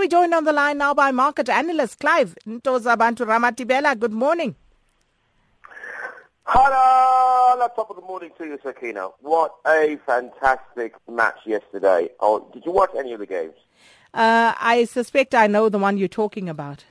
We're joined on the line now by market analyst Clive Ntozabantu Ramatibela. Good morning. Hello, top of the morning to you, Sakina. What a fantastic match yesterday. Oh, did you watch any of the games? Uh, I suspect I know the one you're talking about.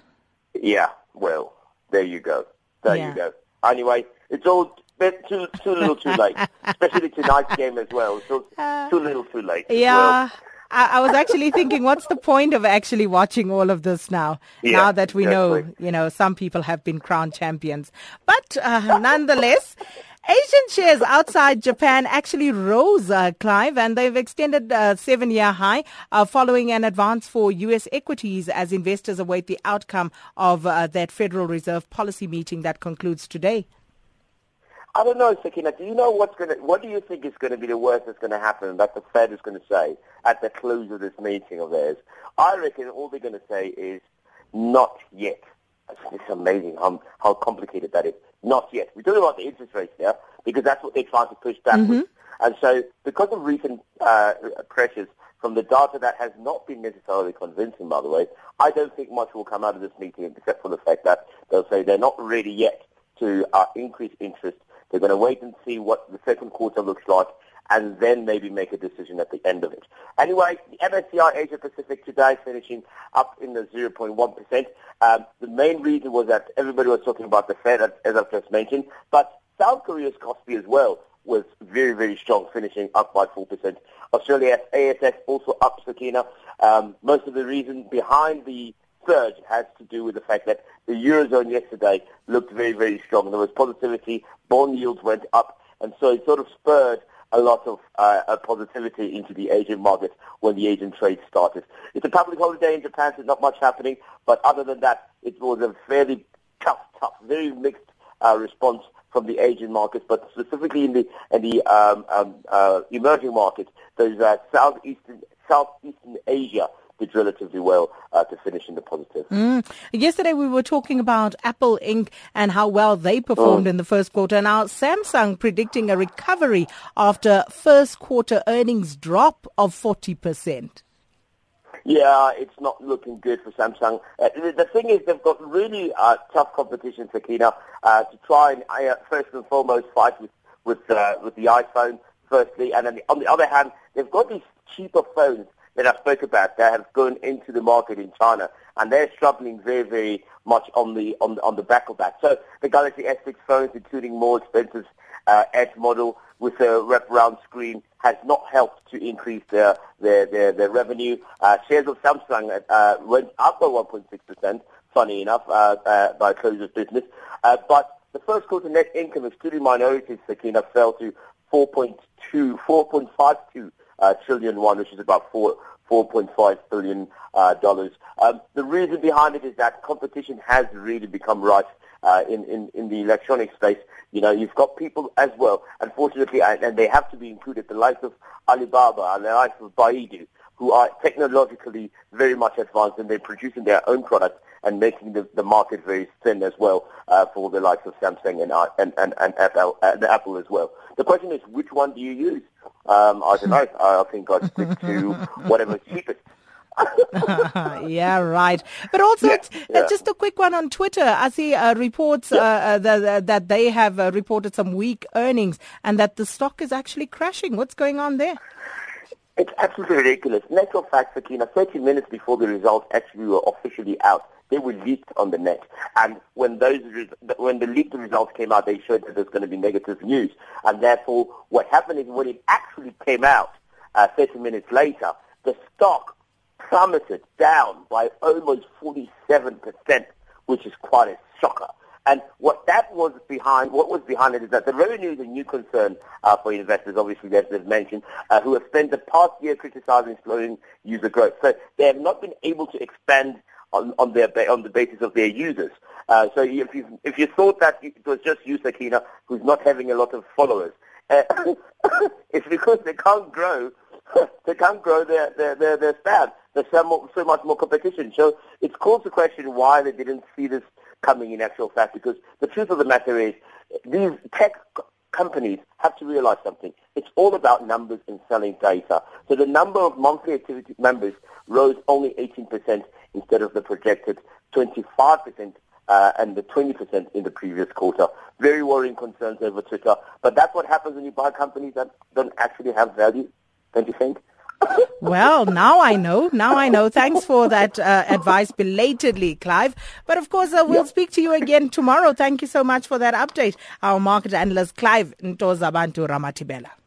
Yeah, well, there you go. There yeah. you go. Anyway, it's all bit too too little too late, especially tonight's game as well. So uh, too little too late. Yeah. Well. I, I, was actually thinking, what's the point of actually watching all of this now? Yeah, now that we exactly. know, you know, some people have been crowned champions. But uh, nonetheless, Asian shares outside Japan actually rose, uh, Clive, and they've extended a seven-year high uh, following an advance for U.S. equities as investors await the outcome of uh, that Federal Reserve policy meeting that concludes today. I don't know, Sakina. Do you know what's going to? What do you think is going to be the worst that's going to happen that the Fed is going to say at the close of this meeting of theirs? I reckon all they're going to say is not yet. It's amazing how how complicated that is. Not yet. We're talking about the interest rates now because that's what they're trying to push backwards. Mm-hmm. And so, because of recent uh, pressures from the data that has not been necessarily convincing, by the way, I don't think much will come out of this meeting except for the fact that they'll say they're not ready yet to uh, increase interest they're going to wait and see what the second quarter looks like and then maybe make a decision at the end of it. Anyway, the MSCI Asia Pacific today finishing up in the 0.1%. Um, the main reason was that everybody was talking about the Fed, as I've just mentioned, but South Korea's Kospi as well was very, very strong, finishing up by 4%. Australia ASX also up, Sakina. Um, most of the reason behind the surge has to do with the fact that the Eurozone yesterday looked very, very strong. There was positivity, bond yields went up, and so it sort of spurred a lot of uh, positivity into the Asian market when the Asian trade started. It's a public holiday in Japan, so not much happening, but other than that, it was a fairly tough, tough, very mixed uh, response from the Asian markets, but specifically in the in the um, um, uh, emerging markets, those uh, southeastern southeastern Asia did relatively well uh, to finish in the positive. Mm. Yesterday we were talking about Apple Inc. and how well they performed mm. in the first quarter. Now Samsung predicting a recovery after first quarter earnings drop of 40%. Yeah, it's not looking good for Samsung. Uh, the, the, thing is, they've got really uh, tough competition, Sakina, uh, to try and uh, first and foremost fight with with uh, with the iPhone. Firstly, and then the, on the other hand, they've got these cheaper phones that I spoke about that have gone into the market in China, and they're struggling very, very much on the on the, on the back of that. So the Galaxy S6 phones, including more expensive uh, Edge model with a wraparound screen, has not helped to increase their their their, their revenue. Uh, shares of Samsung uh, went up by 1.6 percent. Funny enough, uh, uh, by close of business, uh, but the first quarter net income, excluding minorities, Sakina, fell to 4.2, 4.52 uh, trillion won, which is about four. $4.5 billion. Uh, dollars. Um, the reason behind it is that competition has really become rife uh, in, in, in the electronic space. You know, you've got people as well, unfortunately, and, and they have to be included, the likes of Alibaba and the likes of Baidu, who are technologically very much advanced and they're producing their own products and making the, the market very thin as well uh, for the likes of Samsung and, uh, and, and, and Apple, uh, Apple as well. The question is, which one do you use? Um, I don't know. I think I'd stick to whatever's cheapest. yeah, right. But also, yeah, yeah. just a quick one on Twitter. I see uh, reports yeah. uh, that, that they have uh, reported some weak earnings and that the stock is actually crashing. What's going on there? It's absolutely ridiculous. Natural fact, Sakina, 30 minutes before the results actually were officially out, they were leaked on the net. And when those when the leaked results came out, they showed that there's going to be negative news. And therefore, what happened is when it actually came out uh, 30 minutes later, the stock plummeted down by almost 47%, which is quite a shocker. And what that was behind, what was behind it is that the revenue is a new concern uh, for investors, obviously, as they've mentioned, uh, who have spent the past year criticizing slowing user growth. So they have not been able to expand on, on their on the basis of their users. Uh, so if you if you thought that it was just you, Sakina, who's not having a lot of followers, uh, it's because they can't grow. they can't grow their their their, their span. There's so, more, so much more competition. So it's called to question why they didn't see this coming in actual fact. Because the truth of the matter is, these tech companies have to realize something. It's all about numbers and selling data. So the number of monthly activity members rose only 18% instead of the projected 25% uh, and the 20% in the previous quarter. Very worrying concerns over Twitter. But that's what happens when you buy companies that don't actually have value, don't you think? Well, now I know. Now I know. Thanks for that uh, advice belatedly, Clive. But of course, uh, we'll speak to you again tomorrow. Thank you so much for that update. Our market analyst, Clive Ntozabantu Ramatibela.